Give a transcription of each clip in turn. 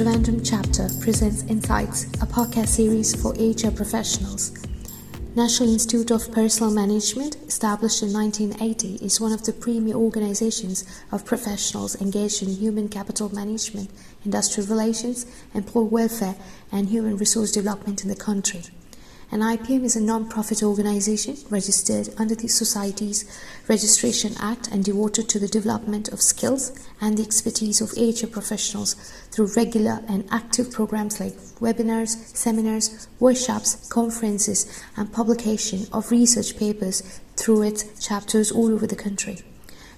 Trivandrum chapter presents Insights, a podcast series for HR professionals. National Institute of Personnel Management, established in 1980, is one of the premier organizations of professionals engaged in human capital management, industrial relations, employee welfare, and human resource development in the country. NIPM is a non-profit organization registered under the Society's Registration Act and devoted to the development of skills and the expertise of HR professionals through regular and active programs like webinars, seminars, workshops, conferences, and publication of research papers through its chapters all over the country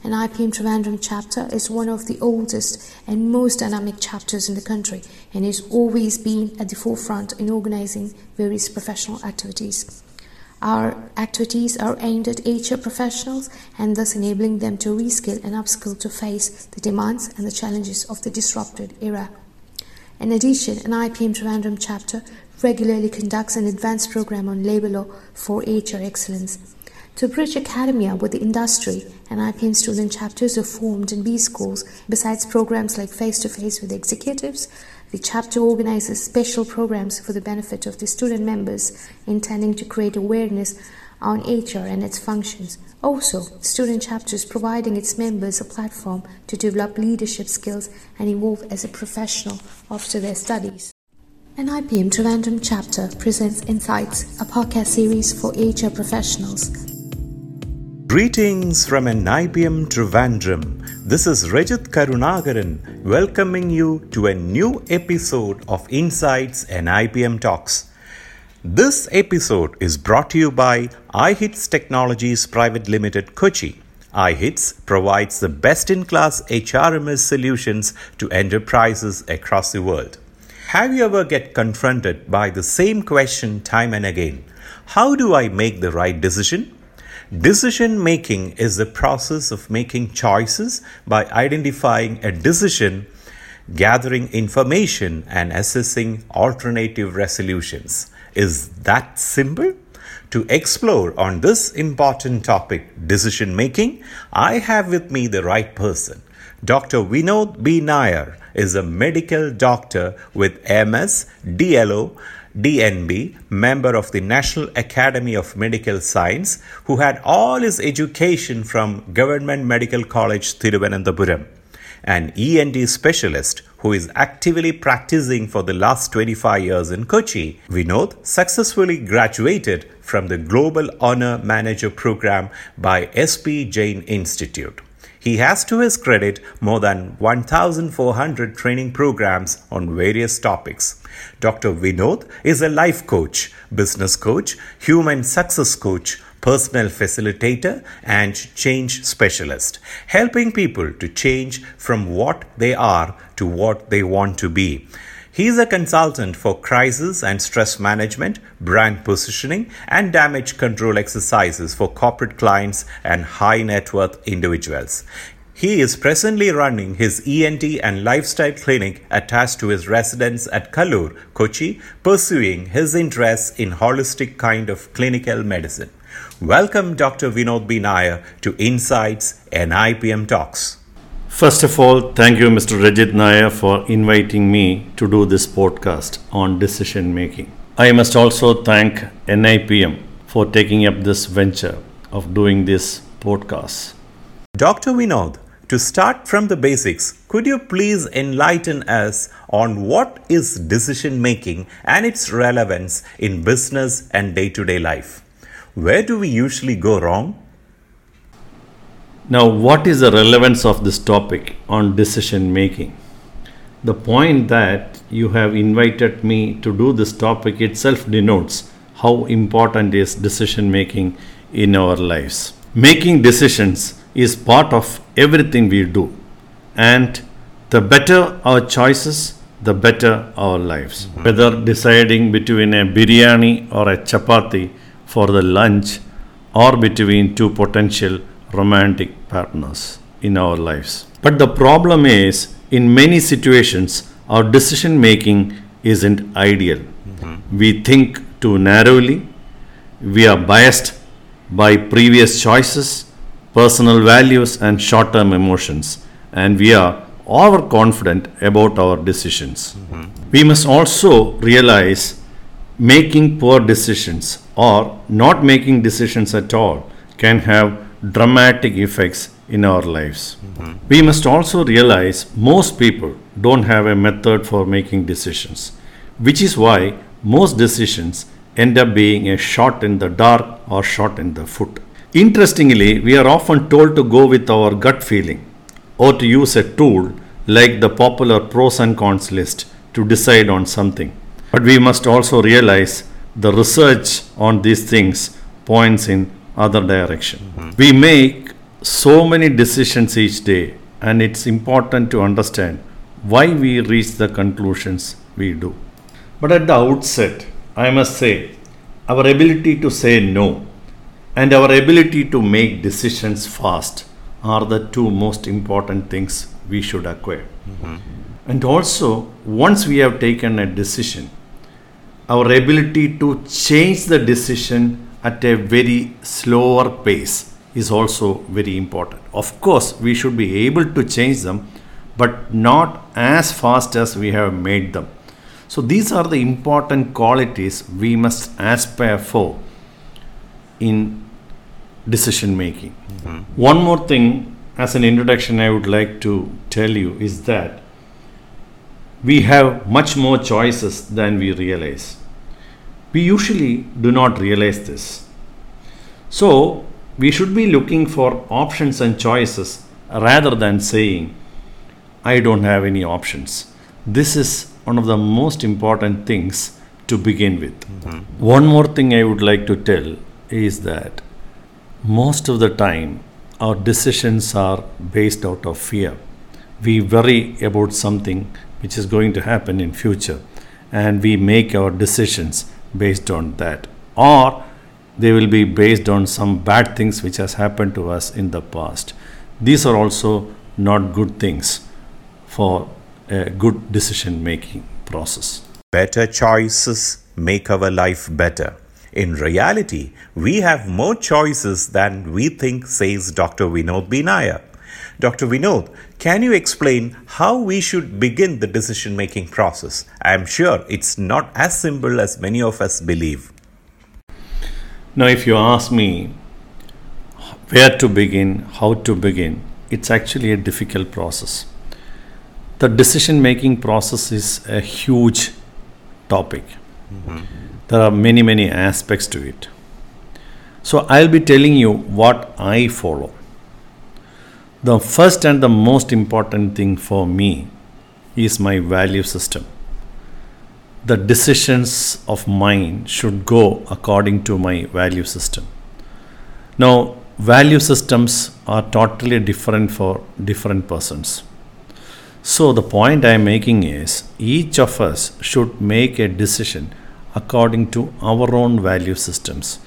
NIPM Trivandrum chapter is one of the oldest and most dynamic chapters in the country and has always been at the forefront in organizing various professional activities. Our activities are aimed at HR professionals and thus enabling them to reskill and upskill to face the demands and the challenges of the disrupted era. In addition, NIPM Trivandrum chapter regularly conducts an advanced program on labor law for HR excellence. To bridge academia with the industry, NIPM student chapters are formed in B schools. Besides programs like face to face with executives, the chapter organizes special programs for the benefit of the student members, intending to create awareness on HR and its functions. Also, student chapters providing its members a platform to develop leadership skills and evolve as a professional after their studies. NIPM Trivandrum chapter presents Insights, a podcast series for HR professionals. Greetings from NIPM Trivandrum. This is Rajit Karunakaran welcoming you to a new episode of Insights NIPM Talks. This episode is brought to you by iHits Technologies Private Limited Kochi. iHits provides the best in class HRMS solutions to enterprises across the world. Have you ever get confronted by the same question time and again? How do I make the right decision? Decision making is the process of making choices by identifying a decision, gathering information, and assessing alternative resolutions. Is that simple? To explore on this important topic, decision making, I have with me the right person. Dr. Vinod B. Nair is a medical doctor with MS, DLO, DNB, member of the National Academy of Medical Science, who had all his education from Government Medical College Thiruvananthapuram. An ENT specialist who is actively practicing for the last 25 years in Kochi, Vinod successfully graduated from the Global Honor Manager Program by SP Jain Institute. He has to his credit more than 1,400 training programs on various topics. Dr. Vinod is a life coach, business coach, human success coach, personal facilitator, and change specialist, helping people to change from what they are to what they want to be. He is a consultant for crisis and stress management, brand positioning, and damage control exercises for corporate clients and high net worth individuals. He is presently running his ENT and lifestyle clinic attached to his residence at Kaloor, Kochi, pursuing his interests in holistic kind of clinical medicine. Welcome Dr. Vinod B. Nair to Insights NIPM Talks. First of all, thank you, Mr. Rajit Nair, for inviting me to do this podcast on decision making. I must also thank NIPM for taking up this venture of doing this podcast. Dr. Vinod, to start from the basics, could you please enlighten us on what is decision making and its relevance in business and day to day life? Where do we usually go wrong? Now, what is the relevance of this topic on decision making? The point that you have invited me to do this topic itself denotes how important is decision making in our lives. Making decisions is part of everything we do, and the better our choices, the better our lives. Mm-hmm. Whether deciding between a biryani or a chapati for the lunch, or between two potential romantic partners in our lives. But the problem is, in many situations, our decision making isn't ideal. Mm-hmm. We think too narrowly, we are biased by previous choices, personal values, and short term emotions, and we are overconfident about our decisions. We must also realize making poor decisions or not making decisions at all can have dramatic effects in our lives. We must also realize most people don't have a method for making decisions, which is why most decisions end up being a shot in the dark or shot in the foot. Interestingly, we are often told to go with our gut feeling or to use a tool like the popular pros and cons list to decide on something. But we must also realize the research on these things points in other direction. Mm-hmm. We make so many decisions each day and it's important to understand why we reach the conclusions we do. But at the outset, I must say, our ability to say no and our ability to make decisions fast are the two most important things we should acquire. Mm-hmm. And also, once we have taken a decision, our ability to change the decision at a very slower pace is also very important. Of course, we should be able to change them, but not as fast as we have made them. So, these are the important qualities we must aspire for in decision making. Mm-hmm. One more thing, as an introduction, I would like to tell you is that we have much more choices than we realize. We usually do not realize this. So, we should be looking for options and choices rather than saying, I don't have any options. This is one of the most important things to begin with. Mm-hmm. One more thing I would like to tell is that most of the time our decisions are based out of fear we worry about something which is going to happen in future and we make our decisions based on that or they will be based on some bad things which has happened to us in the past these are also not good things for a good decision making process better choices make our life better in reality, we have more choices than we think, says Dr. Vinod B. Dr. Vinod, can you explain how we should begin the decision making process? I am sure it's not as simple as many of us believe. Now, if you ask me where to begin, how to begin, it's actually a difficult process. The decision making process is a huge topic. Mm-hmm there are many, many aspects to it. So, I'll be telling you what I follow. The first and the most important thing for me is my value system. The decisions of mine should go according to my value system. Now, value systems are totally different for different persons. So, the point I am making is each of us should make a decision according to our own value systems.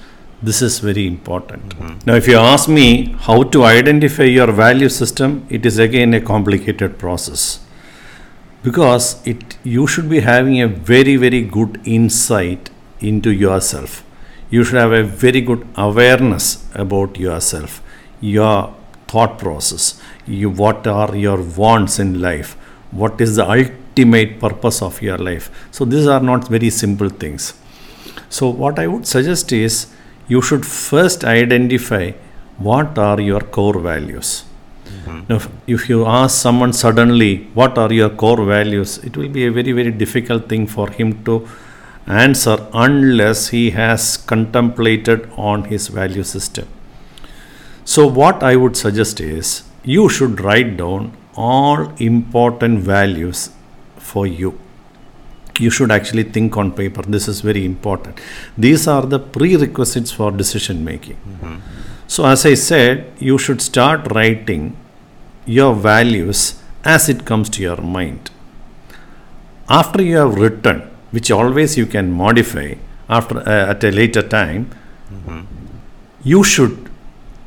This is very important. Mm-hmm. Now, if you ask me how to identify your value system, it is again a complicated process because it you should be having a very very good insight into yourself. You should have a very good awareness about yourself, your thought process, you, what are your wants in life, what is the ultimate ultimate purpose of your life. So, these are not very simple things. So, what I would suggest is you should first identify what are your core values. Mm-hmm. Now, if, if you ask someone suddenly, what are your core values, it will be a very, very difficult thing for him to answer unless he has contemplated on his value system. So, what I would suggest is you should write down all important values for you you should actually think on paper this is very important these are the prerequisites for decision making mm-hmm. so as i said you should start writing your values as it comes to your mind after you have written which always you can modify after uh, at a later time mm-hmm. you should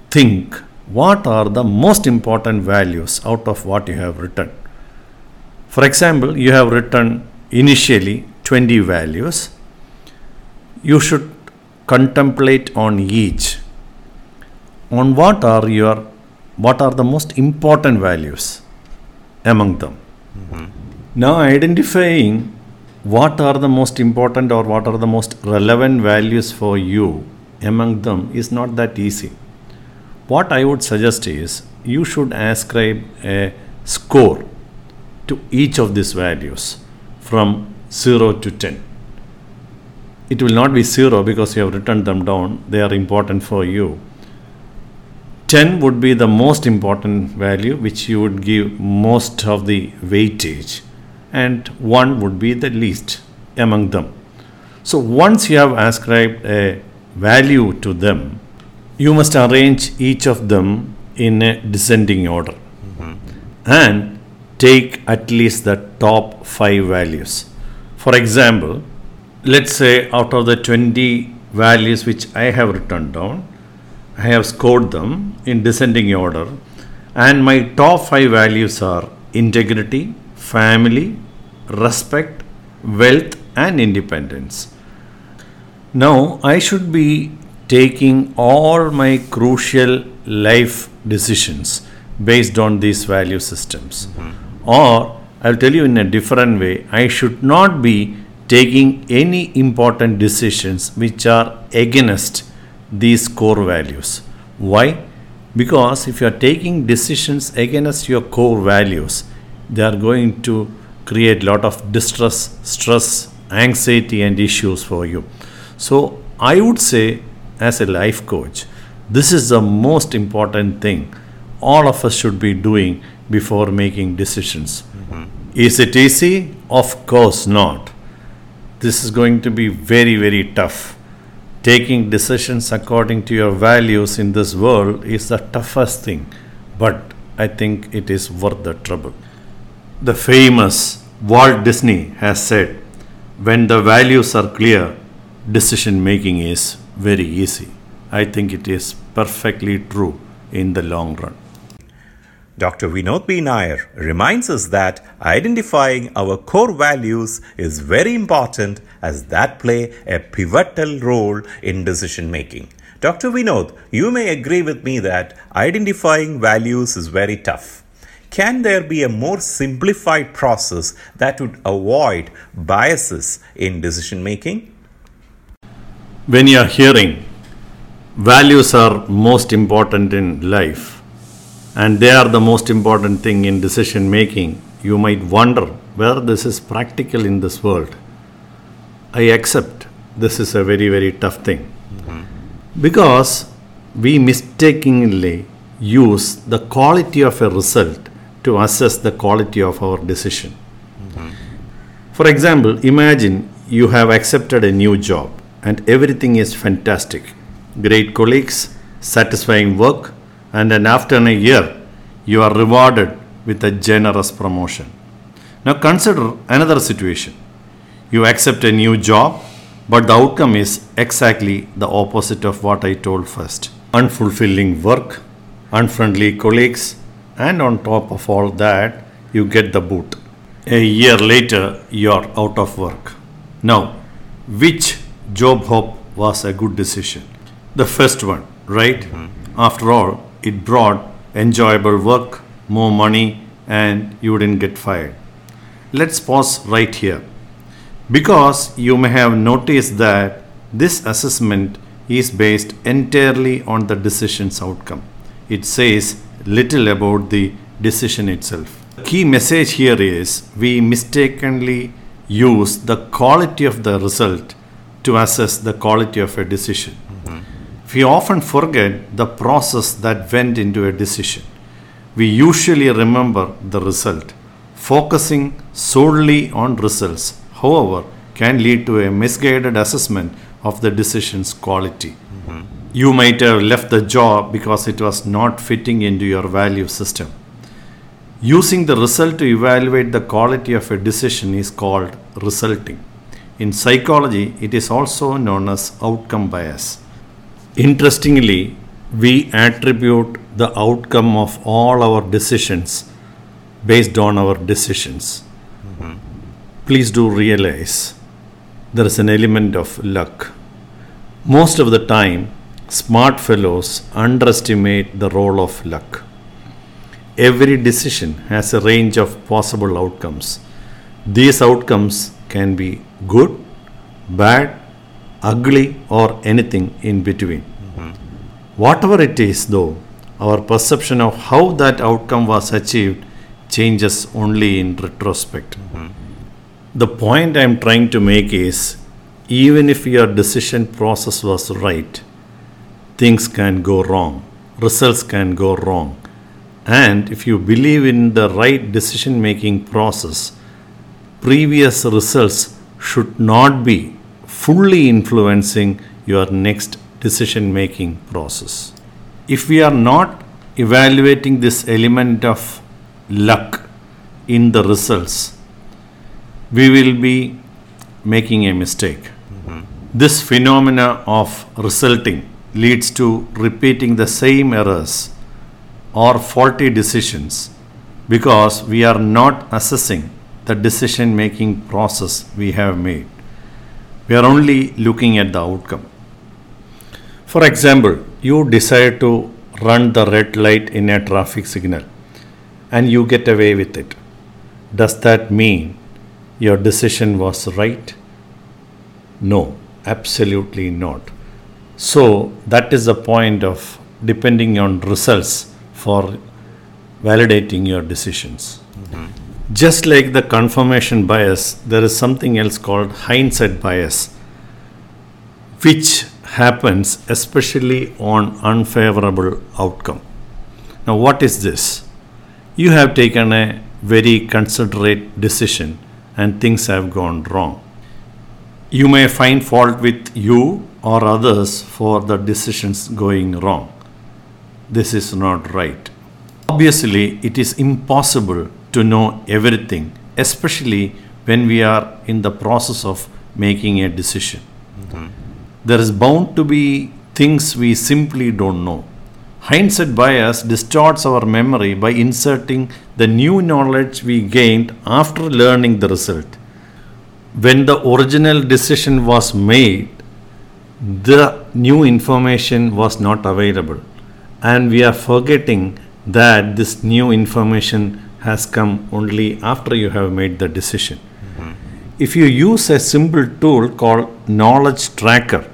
think what are the most important values out of what you have written for example, you have written initially 20 values. You should contemplate on each. On what are your what are the most important values? among them. Mm-hmm. Now, identifying what are the most important or what are the most relevant values for you among them is not that easy. What I would suggest is you should ascribe a score to each of these values from 0 to 10. It will not be 0 because you have written them down, they are important for you. 10 would be the most important value which you would give most of the weightage and 1 would be the least among them. So once you have ascribed a value to them, you must arrange each of them in a descending order mm-hmm. and take at least the top 5 values. For example, let's say out of the 20 values which I have written down, I have scored them in descending order, and my top 5 values are integrity, family, respect, wealth, and independence. Now, I should be taking all my crucial life decisions based on these value systems. Mm-hmm. Or, I'll tell you in a different way, I should not be taking any important decisions which are against these core values. Why? Because if you are taking decisions against your core values, they are going to create lot of distress, stress, anxiety and issues for you. So I would say as a life coach, this is the most important thing all of us should be doing before making decisions. Is it easy? Of course not. This is going to be very, very tough. Taking decisions according to your values in this world is the toughest thing, but I think it is worth the trouble. The famous Walt Disney has said, when the values are clear, decision making is very easy. I think it is perfectly true in the long run. Dr. Vinod B. Nair reminds us that identifying our core values is very important as that play a pivotal role in decision making. Dr. Vinod, you may agree with me that identifying values is very tough. Can there be a more simplified process that would avoid biases in decision making? When you are hearing values are most important in life, and they are the most important thing in decision making, you might wonder whether this is practical in this world. I accept this is a very, very tough thing. Mm-hmm. Because we mistakenly use the quality of a result to assess the quality of our decision. Mm-hmm. For example, imagine you have accepted a new job and everything is fantastic. Great colleagues, satisfying work, and then after a year, you are rewarded with a generous promotion. Now consider another situation. You accept a new job, but the outcome is exactly the opposite of what I told first. Unfulfilling work, unfriendly colleagues, and on top of all that, you get the boot. A year later, you are out of work. Now, which job hop was a good decision? The first one, right? Hmm. After all, it brought enjoyable work, more money, and you didn't get fired. Let's pause right here because you may have noticed that this assessment is based entirely on the decision's outcome. It says little about the decision itself. The key message here is we mistakenly use the quality of the result to assess the quality of a decision. We often forget the process that went into a decision. We usually remember the result. Focusing solely on results, however, can lead to a misguided assessment of the decision's quality. Mm-hmm. You might have left the job because it was not fitting into your value system. Using the result to evaluate the quality of a decision is called resulting. In psychology, it is also known as outcome bias. Interestingly, we attribute the outcome of all our decisions based on our decisions. Mm-hmm. Please do realize there is an element of luck. Most of the time, smart fellows underestimate the role of luck. every decision has a range of possible outcomes. These outcomes can be good, bad, ugly, or anything in between. Mm-hmm. Whatever it is, though, our perception of how that outcome was achieved changes only in retrospect. Mm-hmm. The point I am trying to make is even if your decision process was right, things can go wrong, results can go wrong. And if you believe in the right decision making process, previous results should not be fully influencing your next decision making process. If we are not evaluating this element of luck in the results, we will be making a mistake. Mm-hmm. This phenomena of resulting leads to repeating the same errors or faulty decisions because we are not assessing the decision making process we have made. We are only looking at the outcome. For example, you decide to run the red light in a traffic signal and you get away with it. Does that mean your decision was right? No, absolutely not. So, that is the point of depending on results for validating your decisions. Mm-hmm. Just like the confirmation bias, there is something else called hindsight bias, which happens especially on unfavorable outcome. Now, what is this? You have taken a very considerate decision and things have gone wrong. You may find fault with you or others for the decisions going wrong. This is not right. Obviously, it is impossible to know everything, especially when we are in the process of making a decision. Mm-hmm. There is bound to be things we simply don't know. Hindsight bias distorts our memory by inserting the new knowledge we gained after learning the result. When the original decision was made, the new information was not available, and we are forgetting that this new information has come only after you have made the decision. Mm-hmm. If you use a simple tool called knowledge tracker,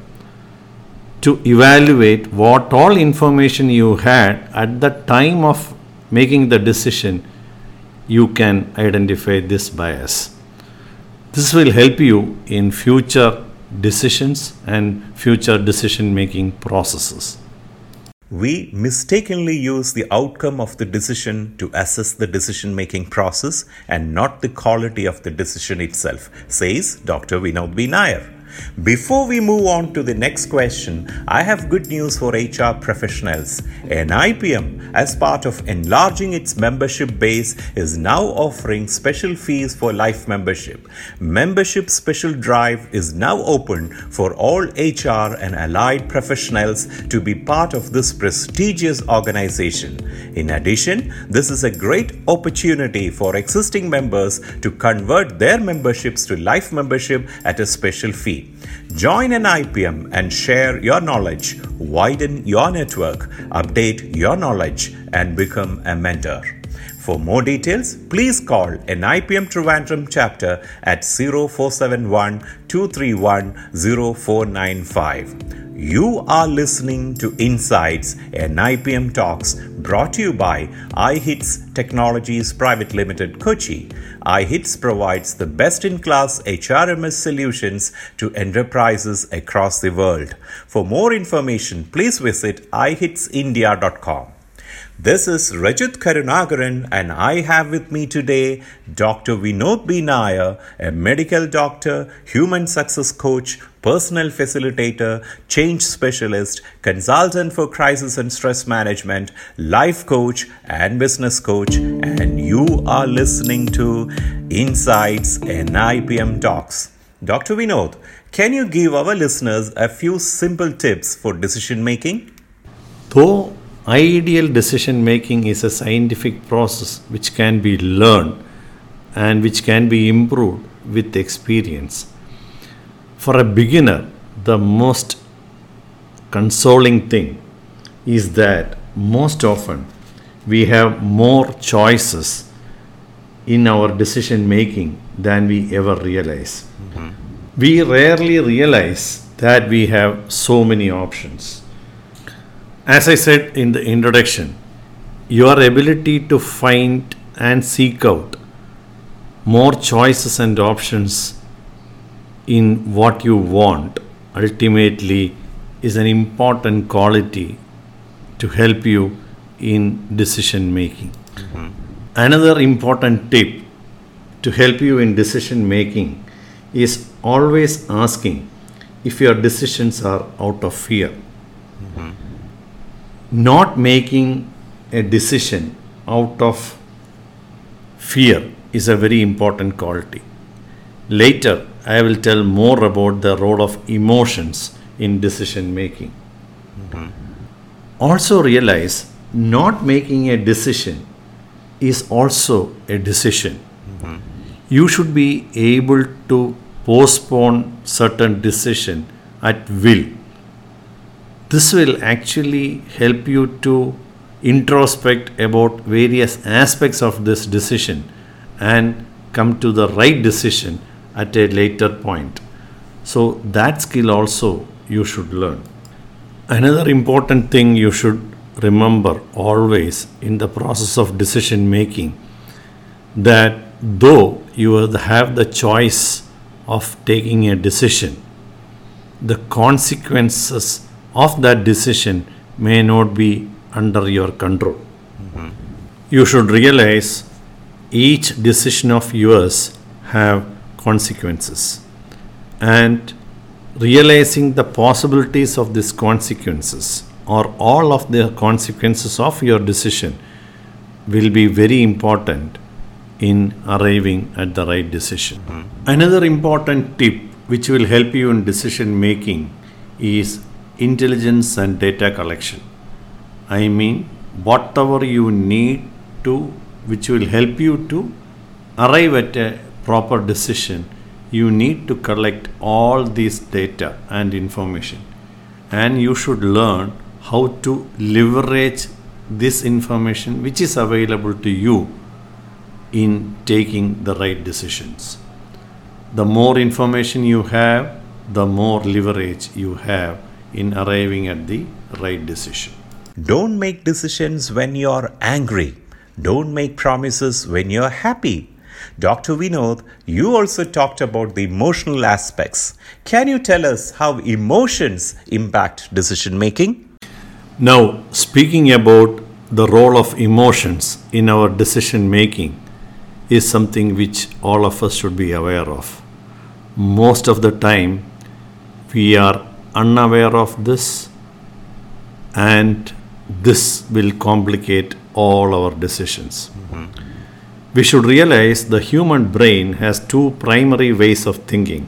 to evaluate what all information you had at the time of making the decision, you can identify this bias. This will help you in future decisions and future decision making processes. We mistakenly use the outcome of the decision to assess the decision making process and not the quality of the decision itself, says Dr. Vinod B. Nair. Before we move on to the next question, I have good news for HR professionals. NIPM, as part of enlarging its membership base, is now offering special fees for life membership. Membership Special Drive is now open for all HR and allied professionals to be part of this prestigious organization. In addition, this is a great opportunity for existing members to convert their memberships to life membership at a special fee. Join NIPM and share your knowledge, widen your network, update your knowledge, and become a mentor. For more details, please call NIPM Trivandrum chapter at 0471 231 0495. You are listening to Insights, NIPM Talks, brought to you by iHits Technologies Private Limited, Kochi. iHits provides the best in class HRMS solutions to enterprises across the world. For more information, please visit ihitsindia.com. This is Rajit Karunakaran, and I have with me today Dr. Vinod B. Nair, a medical doctor, human success coach, personal facilitator, change specialist, consultant for crisis and stress management, life coach, and business coach. And you are listening to Insights NIPM Talks. Dr. Vinod, can you give our listeners a few simple tips for decision making? Though Ideal decision making is a scientific process which can be learned and which can be improved with experience. For a beginner, the most consoling thing is that most often we have more choices in our decision making than we ever realize. Mm-hmm. We rarely realize that we have so many options. As I said in the introduction, your ability to find and seek out more choices and options in what you want ultimately is an important quality to help you in decision making. Mm-hmm. Another important tip to help you in decision making is always asking if your decisions are out of fear. Mm-hmm. Not making a decision out of fear is a very important quality. Later, I will tell more about the role of emotions in decision making. Mm-hmm. Also, realize not making a decision is also a decision. Mm-hmm. You should be able to postpone certain decision at will. This will actually help you to introspect about various aspects of this decision and come to the right decision at a later point. So, that skill also you should learn. Another important thing you should remember always in the process of decision making that though you have the choice of taking a decision, the consequences of that decision may not be under your control. Mm-hmm. You should realize each decision of yours have consequences and realizing the possibilities of these consequences or all of the consequences of your decision will be very important in arriving at the right decision. Mm-hmm. Another important tip which will help you in decision making is intelligence and data collection. I mean, whatever you need to, which will help you to arrive at a proper decision, you need to collect all this data and information. And you should learn how to leverage this information which is available to you in taking the right decisions. The more information you have, the more leverage you have in arriving at the right decision. Don't make decisions when you're angry. Don't make promises when you're happy. Dr. Vinod, you also talked about the emotional aspects. Can you tell us how emotions impact decision making? Now, speaking about the role of emotions in our decision making is something which all of us should be aware of. Most of the time, we are unaware of this, and this will complicate all our decisions. Mm-hmm. We should realize the human brain has two primary ways of thinking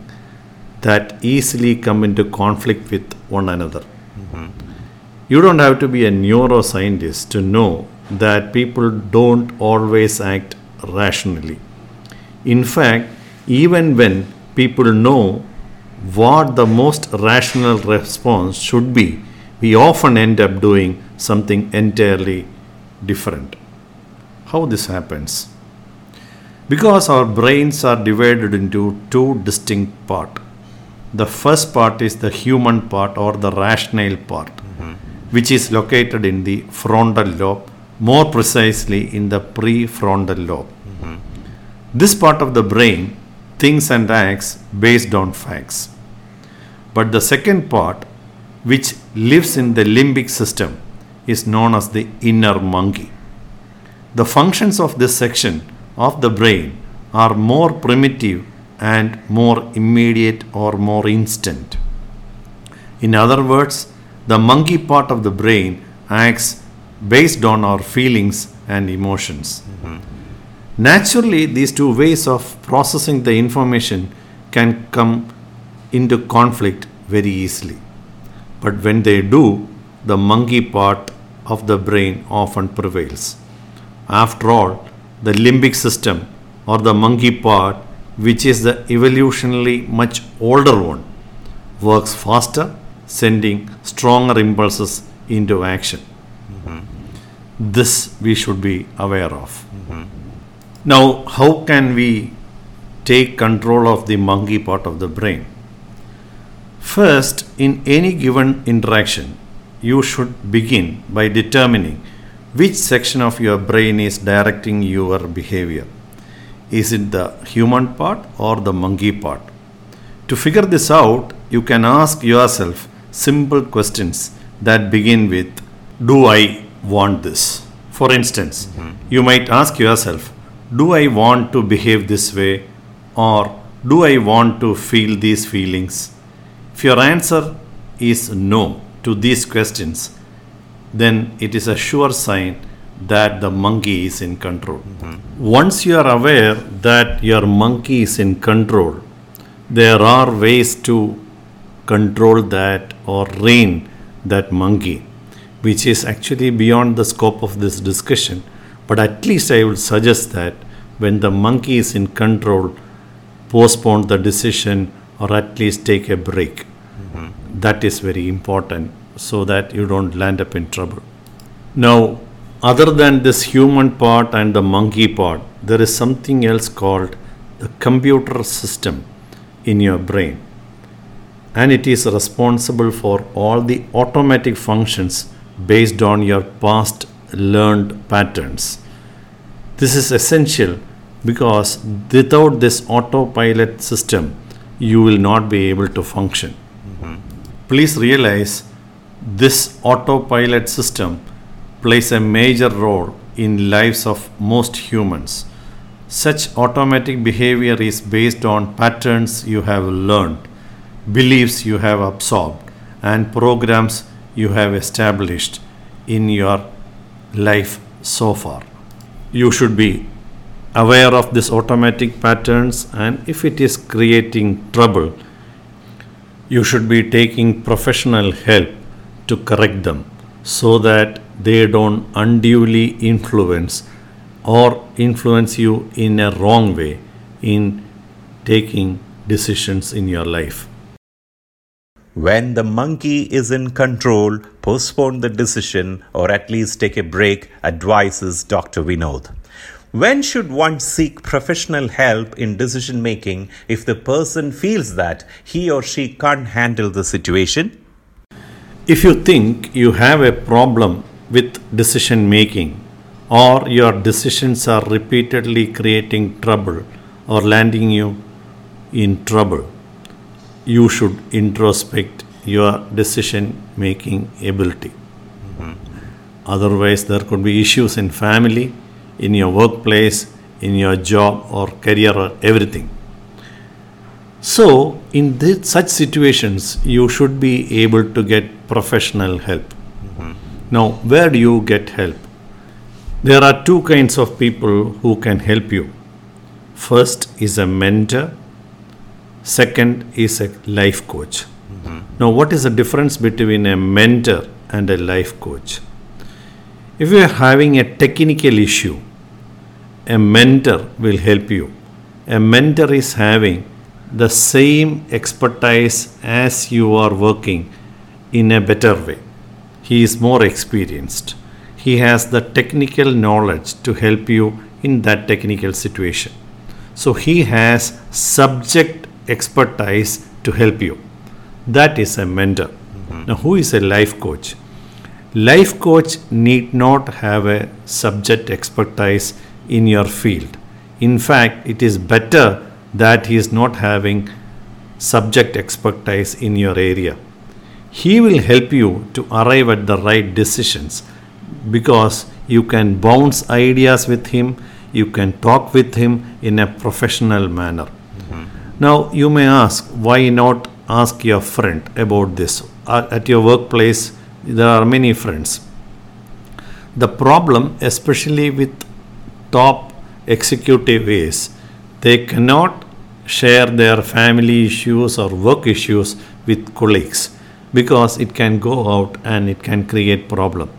that easily come into conflict with one another. Mm-hmm you don't have to be a neuroscientist to know that people don't always act rationally. In fact, even when people know what the most rational response should be, we often end up doing something entirely different. How this happens? Because our brains are divided into two distinct parts. The first part is the human part or the rational part which is located in the frontal lobe, more precisely in the prefrontal lobe. Mm-hmm. This part of the brain thinks and acts based on facts. But the second part, which lives in the limbic system, is known as the inner monkey. The functions of this section of the brain are more primitive and more immediate or more instant. In other words, the monkey part of the brain acts based on our feelings and emotions. Mm-hmm. Naturally, these two ways of processing the information can come into conflict very easily. But when they do, the monkey part of the brain often prevails. After all, the limbic system or the monkey part, which is the evolutionally much older one, works faster sending stronger impulses into action. Mm-hmm. This we should be aware of. Now, how can we take control of the monkey part of the brain? First, in any given interaction, you should begin by determining which section of your brain is directing your behavior. Is it the human part or the monkey part? To figure this out, you can ask yourself simple questions that begin with Do I want this? For instance, mm-hmm. you might ask yourself, Do I want to behave this way? Or do I want to feel these feelings? If your answer is no to these questions, then it is a sure sign that the monkey is in control. Mm-hmm. Once you are aware that your monkey is in control, there are ways to control that or rein that monkey, which is actually beyond the scope of this discussion. But at least I would suggest that when the monkey is in control, postpone the decision or at least take a break. Mm-hmm. That is very important so that you don't land up in trouble. Now, other than this human part and the monkey part, there is something else called the computer system in your brain. And it is responsible for all the automatic functions based on your past learned patterns. This is essential because without this autopilot system, you will not be able to function. Mm-hmm. Please realize this autopilot system plays a major role in lives of most humans. Such automatic behavior is based on patterns you have learned, beliefs you have absorbed, and programs you have established in your life so far. You should be aware of these automatic patterns, and if it is creating trouble, you should be taking professional help to correct them so that they don't unduly influence or influence you in a wrong way in taking decisions in your life. When the monkey is in control, postpone the decision or at least take a break, advises Dr. Vinod. When should one seek professional help in decision making if the person feels that he or she can't handle the situation? If you think you have a problem with decision making or your decisions are repeatedly creating trouble or landing you in trouble, you should introspect your decision making ability. Mm-hmm. Otherwise, there could be issues in family, in your workplace, in your job or career or everything. So, in this, such situations, you should be able to get professional help. Mm-hmm. Now, where do you get help? There are two kinds of people who can help you. First is a mentor, second is a life coach. Mm-hmm. Now, what is the difference between a mentor and a life coach? If you are having a technical issue, a mentor will help you. A mentor is having the same expertise as you are working in a better way. He is more experienced. He has the technical knowledge to help you in that technical situation. So he has subject expertise to help you. That is a mentor. Mm-hmm. Now, who is a life coach? Life coach need not have a subject expertise in your field. In fact, it is better that he is not having subject expertise in your area. He will help you to arrive at the right decisions because you can bounce ideas with him, you can talk with him in a professional manner. Now, you may ask, why not ask your friend about this? Uh, at your workplace, there are many friends. The problem, especially with top executive, is they cannot share their family issues or work issues with colleagues because it can go out and it can create problem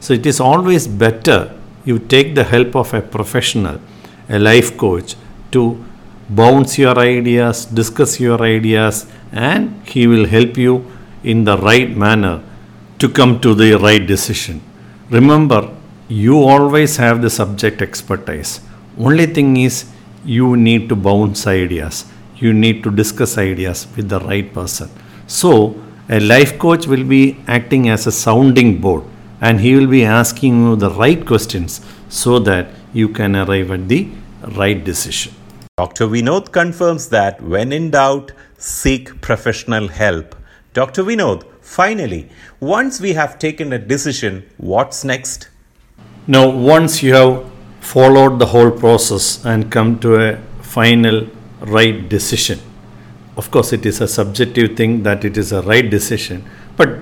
so it is always better you take the help of a professional a life coach to bounce your ideas discuss your ideas and he will help you in the right manner to come to the right decision remember you always have the subject expertise. Only thing is, you need to bounce ideas. You need to discuss ideas with the right person. So, a life coach will be acting as a sounding board and he will be asking you the right questions so that you can arrive at the right decision. Dr. Vinod confirms that when in doubt, seek professional help. Dr. Vinod, finally, once we have taken a decision, what's next? Now, once you have followed the whole process and come to a final right decision, of course, it is a subjective thing that it is a right decision, but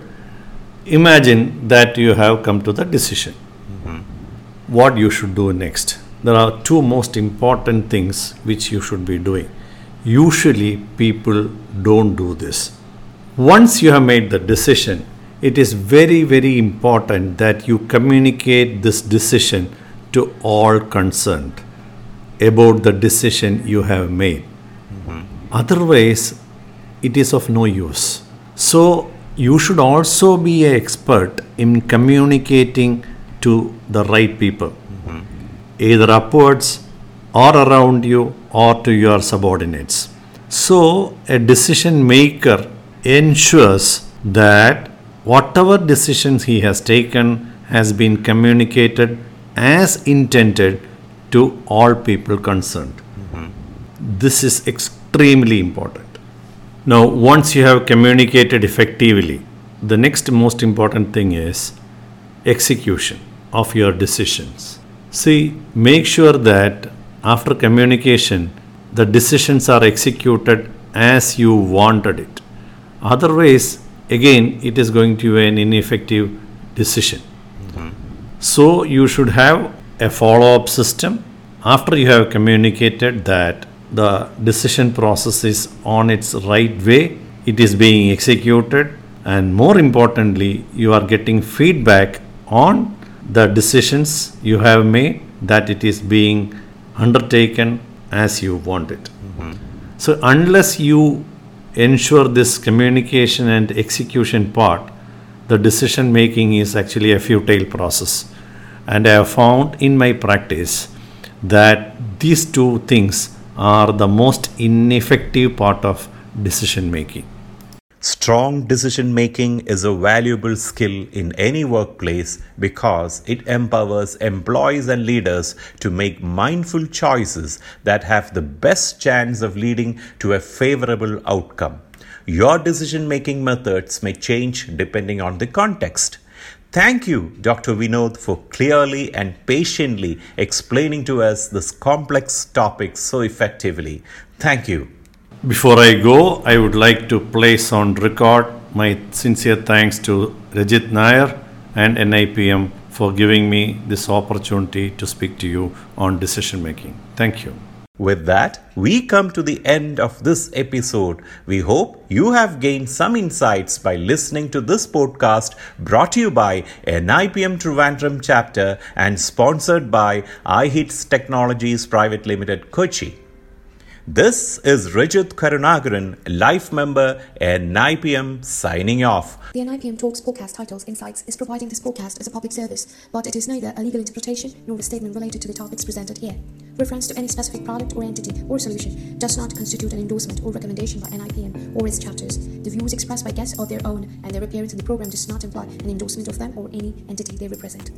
imagine that you have come to the decision. Mm-hmm. What you should do next? There are two most important things which you should be doing. Usually, people don't do this. Once you have made the decision, it is very, very important that you communicate this decision to all concerned about the decision you have made. Mm-hmm. Otherwise, it is of no use. So, you should also be an expert in communicating to the right people. Either upwards or around you or to your subordinates. So, a decision maker ensures that whatever decisions he has taken has been communicated as intended to all people concerned. Mm-hmm. This is extremely important. Now, once you have communicated effectively, the next most important thing is execution of your decisions. See, make sure that after communication, the decisions are executed as you wanted it. Otherwise, again it is going to be an ineffective decision. Mm-hmm. So you should have a follow up system after you have communicated that the decision process is on its right way, it is being executed, and more importantly, you are getting feedback on the decisions you have made that it is being undertaken as you want it. Mm-hmm. So, unless you ensure this communication and execution part, the decision making is actually a futile process. And I have found in my practice that these two things are the most ineffective part of decision making. Strong decision making is a valuable skill in any workplace because it empowers employees and leaders to make mindful choices that have the best chance of leading to a favorable outcome. Your decision making methods may change depending on the context. Thank you, Dr. Vinod, for clearly and patiently explaining to us this complex topic so effectively. Thank you. Before I go, I would like to place on record my sincere thanks to Rajit Nair and NIPM for giving me this opportunity to speak to you on decision making. Thank you. With that, we come to the end of this episode. We hope you have gained some insights by listening to this podcast brought to you by NIPM Trivandrum chapter and sponsored by iHits Technologies Private Limited Kochi. This is Rajit Karunakaran, life member and NIPM signing off. The NIPM Talks podcast titles Insights is providing this podcast as a public service, but it is neither a legal interpretation nor a statement related to the topics presented here. Reference to any specific product or entity or solution does not constitute an endorsement or recommendation by NIPM or its chapters. The views expressed by guests are their own, and their appearance in the program does not imply an endorsement of them or any entity they represent.